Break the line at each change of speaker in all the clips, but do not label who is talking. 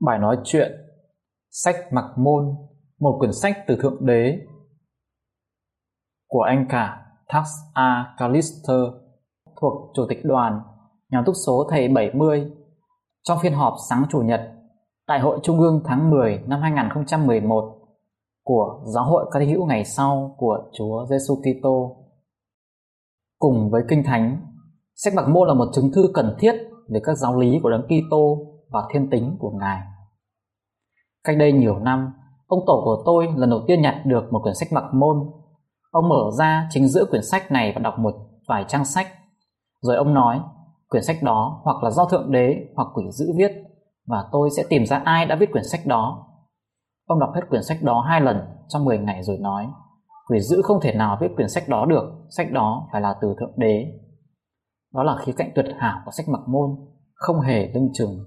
Bài nói chuyện Sách Mặc Môn Một quyển sách từ Thượng Đế Của anh cả Tax A. Callister thuộc Chủ tịch đoàn nhóm túc số thầy 70 trong phiên họp sáng Chủ nhật Đại hội Trung ương tháng 10 năm 2011 của Giáo hội Các hữu ngày sau của Chúa Giêsu Kitô. Cùng với Kinh Thánh, sách Mặc Môn là một chứng thư cần thiết về các giáo lý của Đấng Kitô và thiên tính của Ngài. Cách đây nhiều năm, ông tổ của tôi lần đầu tiên nhặt được một quyển sách mặc môn. Ông mở ra chính giữa quyển sách này và đọc một vài trang sách. Rồi ông nói, quyển sách đó hoặc là do Thượng Đế hoặc quỷ dữ viết và tôi sẽ tìm ra ai đã viết quyển sách đó. Ông đọc hết quyển sách đó hai lần trong 10 ngày rồi nói, quỷ dữ không thể nào viết quyển sách đó được, sách đó phải là từ Thượng Đế. Đó là khía cạnh tuyệt hảo của sách mặc môn, không hề lưng chừng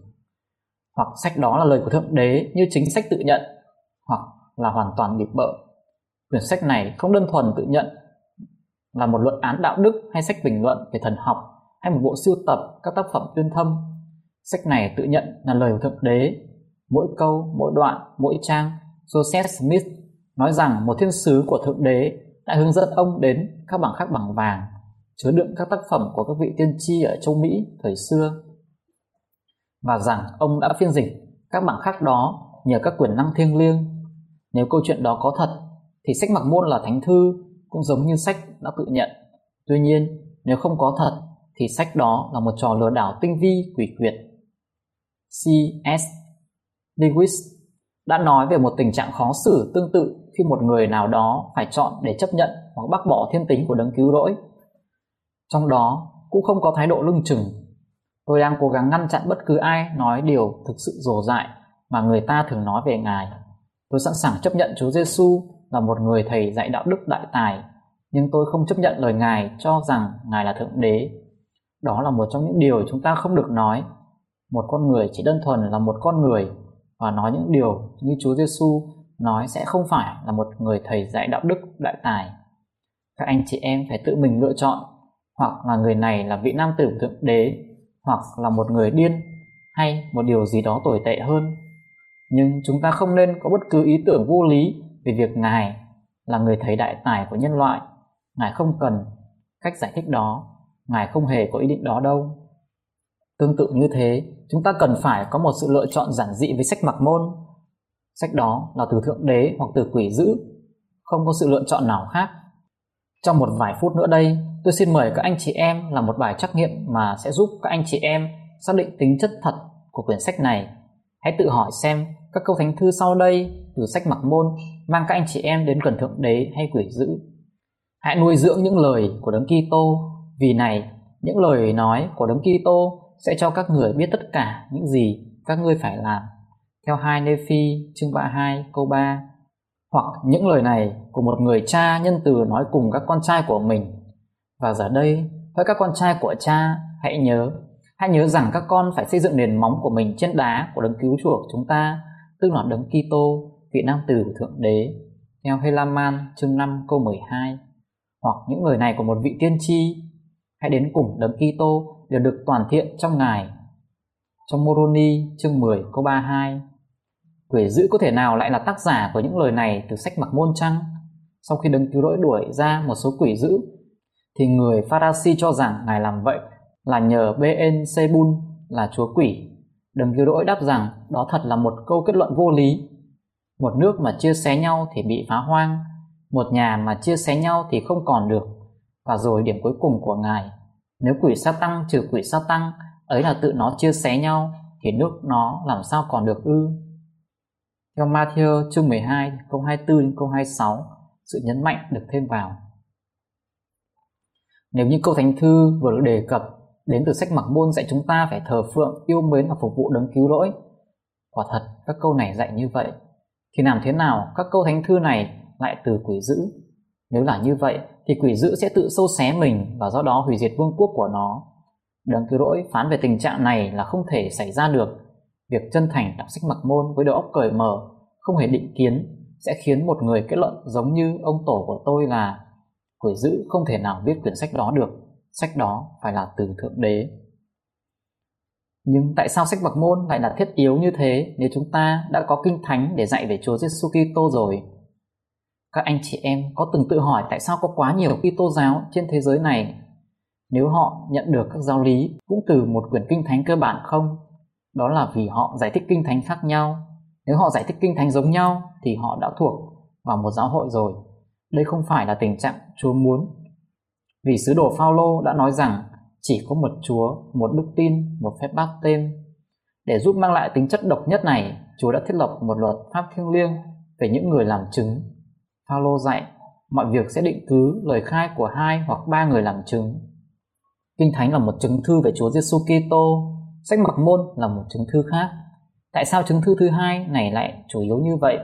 hoặc sách đó là lời của thượng đế như chính sách tự nhận, hoặc là hoàn toàn bịp bợ. Quyển sách này không đơn thuần tự nhận là một luận án đạo đức hay sách bình luận về thần học hay một bộ sưu tập các tác phẩm tuyên thâm. Sách này tự nhận là lời của thượng đế. Mỗi câu, mỗi đoạn, mỗi trang, joseph smith nói rằng một thiên sứ của thượng đế đã hướng dẫn ông đến các bảng khắc bằng vàng, chứa đựng các tác phẩm của các vị tiên tri ở châu Mỹ thời xưa và rằng ông đã phiên dịch các bảng khác đó nhờ các quyền năng thiêng liêng. Nếu câu chuyện đó có thật, thì sách mặc môn là thánh thư cũng giống như sách đã tự nhận. Tuy nhiên, nếu không có thật, thì sách đó là một trò lừa đảo tinh vi quỷ quyệt. C.S. Lewis đã nói về một tình trạng khó xử tương tự khi một người nào đó phải chọn để chấp nhận hoặc bác bỏ thiên tính của đấng cứu rỗi. Trong đó cũng không có thái độ lưng chừng Tôi đang cố gắng ngăn chặn bất cứ ai nói điều thực sự dồ dại mà người ta thường nói về Ngài. Tôi sẵn sàng chấp nhận Chúa Giêsu là một người thầy dạy đạo đức đại tài, nhưng tôi không chấp nhận lời Ngài cho rằng Ngài là Thượng Đế. Đó là một trong những điều chúng ta không được nói. Một con người chỉ đơn thuần là một con người và nói những điều như Chúa Giêsu nói sẽ không phải là một người thầy dạy đạo đức đại tài. Các anh chị em phải tự mình lựa chọn hoặc là người này là vị nam tử thượng đế hoặc là một người điên hay một điều gì đó tồi tệ hơn. Nhưng chúng ta không nên có bất cứ ý tưởng vô lý về việc ngài là người thầy đại tài của nhân loại. Ngài không cần cách giải thích đó. Ngài không hề có ý định đó đâu. Tương tự như thế, chúng ta cần phải có một sự lựa chọn giản dị với sách mặc môn. Sách đó là từ thượng đế hoặc từ quỷ dữ, không có sự lựa chọn nào khác. Trong một vài phút nữa đây tôi xin mời các anh chị em làm một bài trắc nghiệm mà sẽ giúp các anh chị em xác định tính chất thật của quyển sách này. Hãy tự hỏi xem các câu thánh thư sau đây từ sách mặc môn mang các anh chị em đến gần thượng đế hay quỷ dữ. Hãy nuôi dưỡng những lời của Đấng Kitô, vì này những lời nói của Đấng Kitô sẽ cho các người biết tất cả những gì các ngươi phải làm. Theo 2 Nephi chương 32 câu 3 hoặc những lời này của một người cha nhân từ nói cùng các con trai của mình và giờ đây, với các con trai của cha, hãy nhớ, hãy nhớ rằng các con phải xây dựng nền móng của mình trên đá của đấng cứu chuộc chúng ta, tức là đấng Kitô, vị nam tử của thượng đế, theo Helaman chương 5 câu 12. Hoặc những người này của một vị tiên tri, hãy đến cùng đấng Kitô đều được toàn thiện trong Ngài. Trong Moroni chương 10 câu 32. Quỷ dữ có thể nào lại là tác giả của những lời này từ sách mặc môn chăng? Sau khi đấng cứu rỗi đuổi ra một số quỷ dữ thì người Pharisee cho rằng ngài làm vậy là nhờ Ben Sebun là chúa quỷ. Đừng cứu đỗi đáp rằng đó thật là một câu kết luận vô lý. Một nước mà chia xé nhau thì bị phá hoang, một nhà mà chia xé nhau thì không còn được. Và rồi điểm cuối cùng của ngài, nếu quỷ sa tăng trừ quỷ sa tăng, ấy là tự nó chia xé nhau thì nước nó làm sao còn được ư? Theo Matthew chương 12 câu 24 đến câu 26, sự nhấn mạnh được thêm vào. Nếu như câu thánh thư vừa được đề cập đến từ sách mặc môn dạy chúng ta phải thờ phượng, yêu mến và phục vụ đấng cứu rỗi. Quả thật, các câu này dạy như vậy. Thì làm thế nào các câu thánh thư này lại từ quỷ dữ? Nếu là như vậy, thì quỷ dữ sẽ tự sâu xé mình và do đó hủy diệt vương quốc của nó. Đấng cứu rỗi phán về tình trạng này là không thể xảy ra được. Việc chân thành đọc sách mặc môn với đầu óc cởi mở, không hề định kiến, sẽ khiến một người kết luận giống như ông tổ của tôi là Người giữ không thể nào viết quyển sách đó được sách đó phải là từ thượng đế nhưng tại sao sách bậc môn lại là thiết yếu như thế nếu chúng ta đã có kinh thánh để dạy về Chúa Giêsu Kitô rồi? Các anh chị em có từng tự hỏi tại sao có quá nhiều Kitô giáo trên thế giới này? Nếu họ nhận được các giáo lý cũng từ một quyển kinh thánh cơ bản không? Đó là vì họ giải thích kinh thánh khác nhau. Nếu họ giải thích kinh thánh giống nhau thì họ đã thuộc vào một giáo hội rồi. Đây không phải là tình trạng Chúa muốn vì sứ đồ Phaolô đã nói rằng chỉ có một Chúa, một đức tin, một phép báp tên. Để giúp mang lại tính chất độc nhất này, Chúa đã thiết lập một luật pháp thiêng liêng về những người làm chứng. Phaolô dạy, mọi việc sẽ định cứ lời khai của hai hoặc ba người làm chứng. Kinh Thánh là một chứng thư về Chúa Giêsu Kitô, sách mặc môn là một chứng thư khác. Tại sao chứng thư thứ hai này lại chủ yếu như vậy?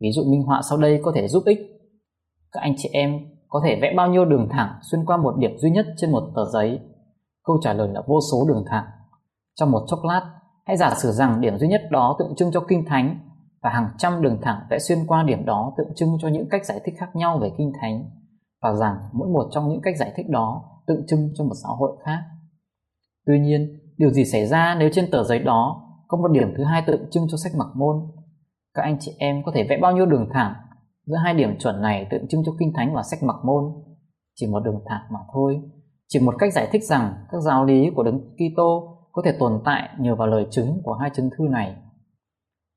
Ví dụ minh họa sau đây có thể giúp ích. Các anh chị em có thể vẽ bao nhiêu đường thẳng xuyên qua một điểm duy nhất trên một tờ giấy? Câu trả lời là vô số đường thẳng. Trong một chốc lát, hãy giả sử rằng điểm duy nhất đó tượng trưng cho kinh thánh và hàng trăm đường thẳng vẽ xuyên qua điểm đó tượng trưng cho những cách giải thích khác nhau về kinh thánh và rằng mỗi một trong những cách giải thích đó tượng trưng cho một xã hội khác. Tuy nhiên, điều gì xảy ra nếu trên tờ giấy đó có một điểm thứ hai tượng trưng cho sách mặc môn? Các anh chị em có thể vẽ bao nhiêu đường thẳng Giữa hai điểm chuẩn này tượng trưng cho kinh thánh và sách mặc môn, chỉ một đường thẳng mà thôi. Chỉ một cách giải thích rằng các giáo lý của Đấng Kitô có thể tồn tại nhờ vào lời chứng của hai chứng thư này.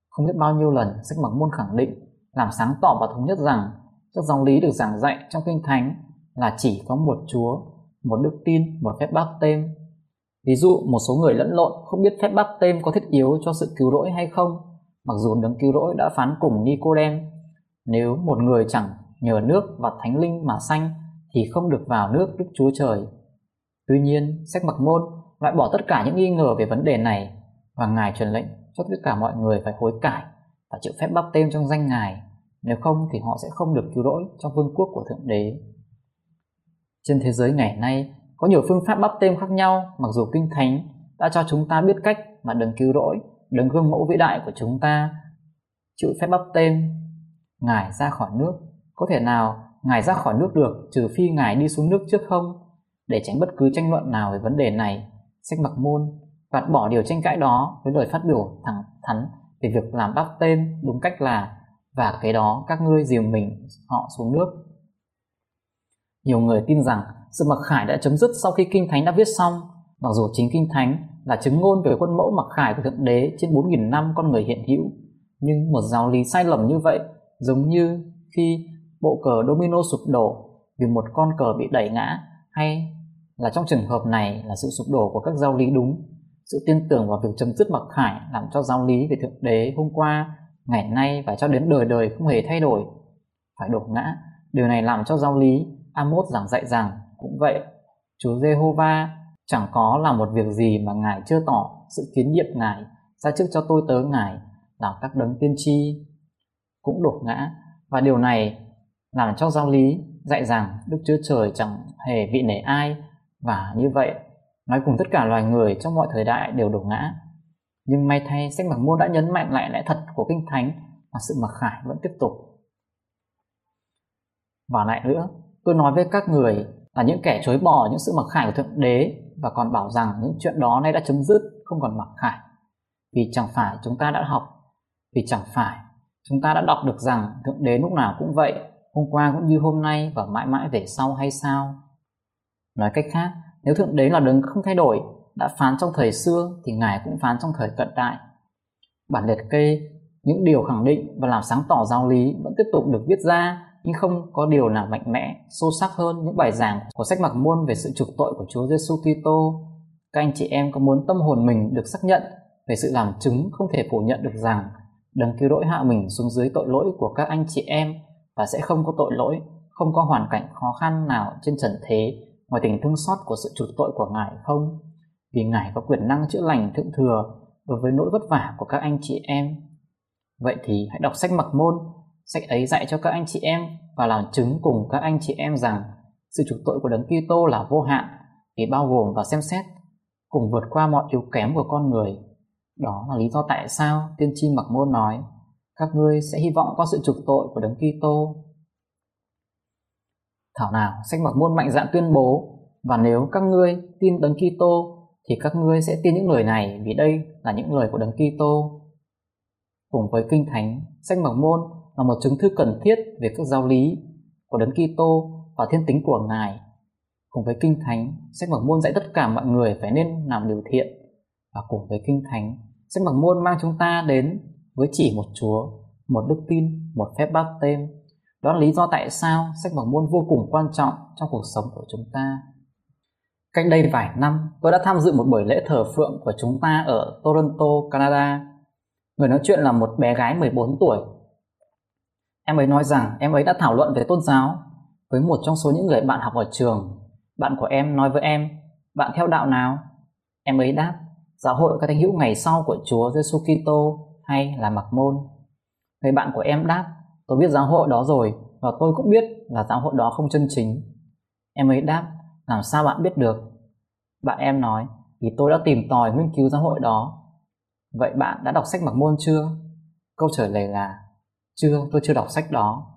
Không biết bao nhiêu lần sách mặc môn khẳng định, làm sáng tỏ và thống nhất rằng các giáo lý được giảng dạy trong kinh thánh là chỉ có một Chúa, một đức tin, một phép báp tên. Ví dụ một số người lẫn lộn không biết phép báp tên có thiết yếu cho sự cứu rỗi hay không, mặc dù đấng cứu rỗi đã phán cùng Nicodem nếu một người chẳng nhờ nước và thánh linh mà sanh thì không được vào nước Đức Chúa Trời. Tuy nhiên, sách mặc môn loại bỏ tất cả những nghi ngờ về vấn đề này và Ngài truyền lệnh cho tất cả mọi người phải hối cải và chịu phép bắp tên trong danh Ngài. Nếu không thì họ sẽ không được cứu rỗi trong vương quốc của Thượng Đế. Trên thế giới ngày nay, có nhiều phương pháp bắp tên khác nhau mặc dù Kinh Thánh đã cho chúng ta biết cách mà đừng cứu rỗi, đừng gương mẫu vĩ đại của chúng ta chịu phép bắp tên Ngài ra khỏi nước. Có thể nào Ngài ra khỏi nước được trừ phi Ngài đi xuống nước trước không? Để tránh bất cứ tranh luận nào về vấn đề này, sách mặc môn gạt bỏ điều tranh cãi đó với lời phát biểu thẳng thắn về việc làm bắp tên đúng cách là và cái đó các ngươi dìu mình họ xuống nước. Nhiều người tin rằng sự mặc khải đã chấm dứt sau khi Kinh Thánh đã viết xong, mặc dù chính Kinh Thánh là chứng ngôn về quân mẫu mặc khải của Thượng Đế trên 4.000 năm con người hiện hữu. Nhưng một giáo lý sai lầm như vậy giống như khi bộ cờ domino sụp đổ vì một con cờ bị đẩy ngã, hay là trong trường hợp này là sự sụp đổ của các giáo lý đúng. Sự tin tưởng vào việc chấm dứt mặc khải làm cho giáo lý về thượng đế hôm qua, ngày nay và cho đến đời đời không hề thay đổi. Phải đổ ngã, điều này làm cho giáo lý Amos giảng dạy rằng cũng vậy, Chúa Jehovah chẳng có là một việc gì mà Ngài chưa tỏ sự kiến nhiệm Ngài, ra trước cho tôi tớ Ngài là các đấng tiên tri cũng đổ ngã. Và điều này làm cho giáo lý dạy rằng Đức Chúa Trời chẳng hề vị nể ai. Và như vậy, nói cùng tất cả loài người trong mọi thời đại đều đổ ngã. Nhưng may thay, sách mặc môn đã nhấn mạnh lại lẽ thật của kinh thánh và sự mặc khải vẫn tiếp tục. Và lại nữa, tôi nói với các người là những kẻ chối bỏ những sự mặc khải của thượng đế và còn bảo rằng những chuyện đó nay đã chấm dứt, không còn mặc khải. Vì chẳng phải chúng ta đã học, vì chẳng phải Chúng ta đã đọc được rằng Thượng Đế lúc nào cũng vậy, hôm qua cũng như hôm nay và mãi mãi về sau hay sao? Nói cách khác, nếu Thượng Đế là đấng không thay đổi, đã phán trong thời xưa thì Ngài cũng phán trong thời cận đại. Bản liệt kê những điều khẳng định và làm sáng tỏ giáo lý vẫn tiếp tục được viết ra nhưng không có điều nào mạnh mẽ, sâu sắc hơn những bài giảng của sách mặc môn về sự trục tội của Chúa Giêsu Kitô. Các anh chị em có muốn tâm hồn mình được xác nhận về sự làm chứng không thể phủ nhận được rằng đừng cứu rỗi hạ mình xuống dưới tội lỗi của các anh chị em và sẽ không có tội lỗi, không có hoàn cảnh khó khăn nào trên trần thế ngoài tình thương xót của sự chuộc tội của Ngài không? Vì Ngài có quyền năng chữa lành thượng thừa đối với nỗi vất vả của các anh chị em. Vậy thì hãy đọc sách mặc môn, sách ấy dạy cho các anh chị em và làm chứng cùng các anh chị em rằng sự chuộc tội của Đấng Kitô là vô hạn vì bao gồm và xem xét cùng vượt qua mọi yếu kém của con người. Đó là lý do tại sao tiên tri mặc môn nói các ngươi sẽ hy vọng qua sự trục tội của Đấng Kitô. Thảo nào sách mặc môn mạnh dạn tuyên bố và nếu các ngươi tin Đấng Kitô thì các ngươi sẽ tin những lời này vì đây là những lời của Đấng Kitô. Cùng với Kinh Thánh, sách mặc môn là một chứng thư cần thiết về các giáo lý của Đấng Kitô và thiên tính của Ngài. Cùng với Kinh Thánh, sách mặc môn dạy tất cả mọi người phải nên làm điều thiện. Và cùng với Kinh Thánh, sách bằng môn mang chúng ta đến với chỉ một Chúa, một đức tin, một phép báp tên. Đó là lý do tại sao sách bằng môn vô cùng quan trọng trong cuộc sống của chúng ta. Cách đây vài năm, tôi đã tham dự một buổi lễ thờ phượng của chúng ta ở Toronto, Canada. Người nói chuyện là một bé gái 14 tuổi. Em ấy nói rằng em ấy đã thảo luận về tôn giáo với một trong số những người bạn học ở trường. Bạn của em nói với em, bạn theo đạo nào? Em ấy đáp, giáo hội các thánh hữu ngày sau của Chúa Giêsu Kitô hay là mặc môn. Người bạn của em đáp, tôi biết giáo hội đó rồi và tôi cũng biết là giáo hội đó không chân chính. Em ấy đáp, làm sao bạn biết được? Bạn em nói, vì tôi đã tìm tòi nghiên cứu giáo hội đó. Vậy bạn đã đọc sách mặc môn chưa? Câu trả lời là, chưa, tôi chưa đọc sách đó.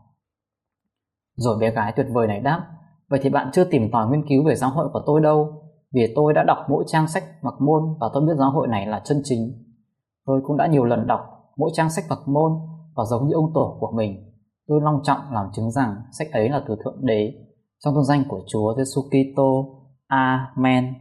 Rồi bé gái tuyệt vời này đáp, vậy thì bạn chưa tìm tòi nghiên cứu về giáo hội của tôi đâu, vì tôi đã đọc mỗi trang sách mặc môn và tôi biết giáo hội này là chân chính. Tôi cũng đã nhiều lần đọc mỗi trang sách mặc môn và giống như ông tổ của mình, tôi long trọng làm chứng rằng sách ấy là từ Thượng Đế trong tôn danh của Chúa Giêsu Kitô. Amen.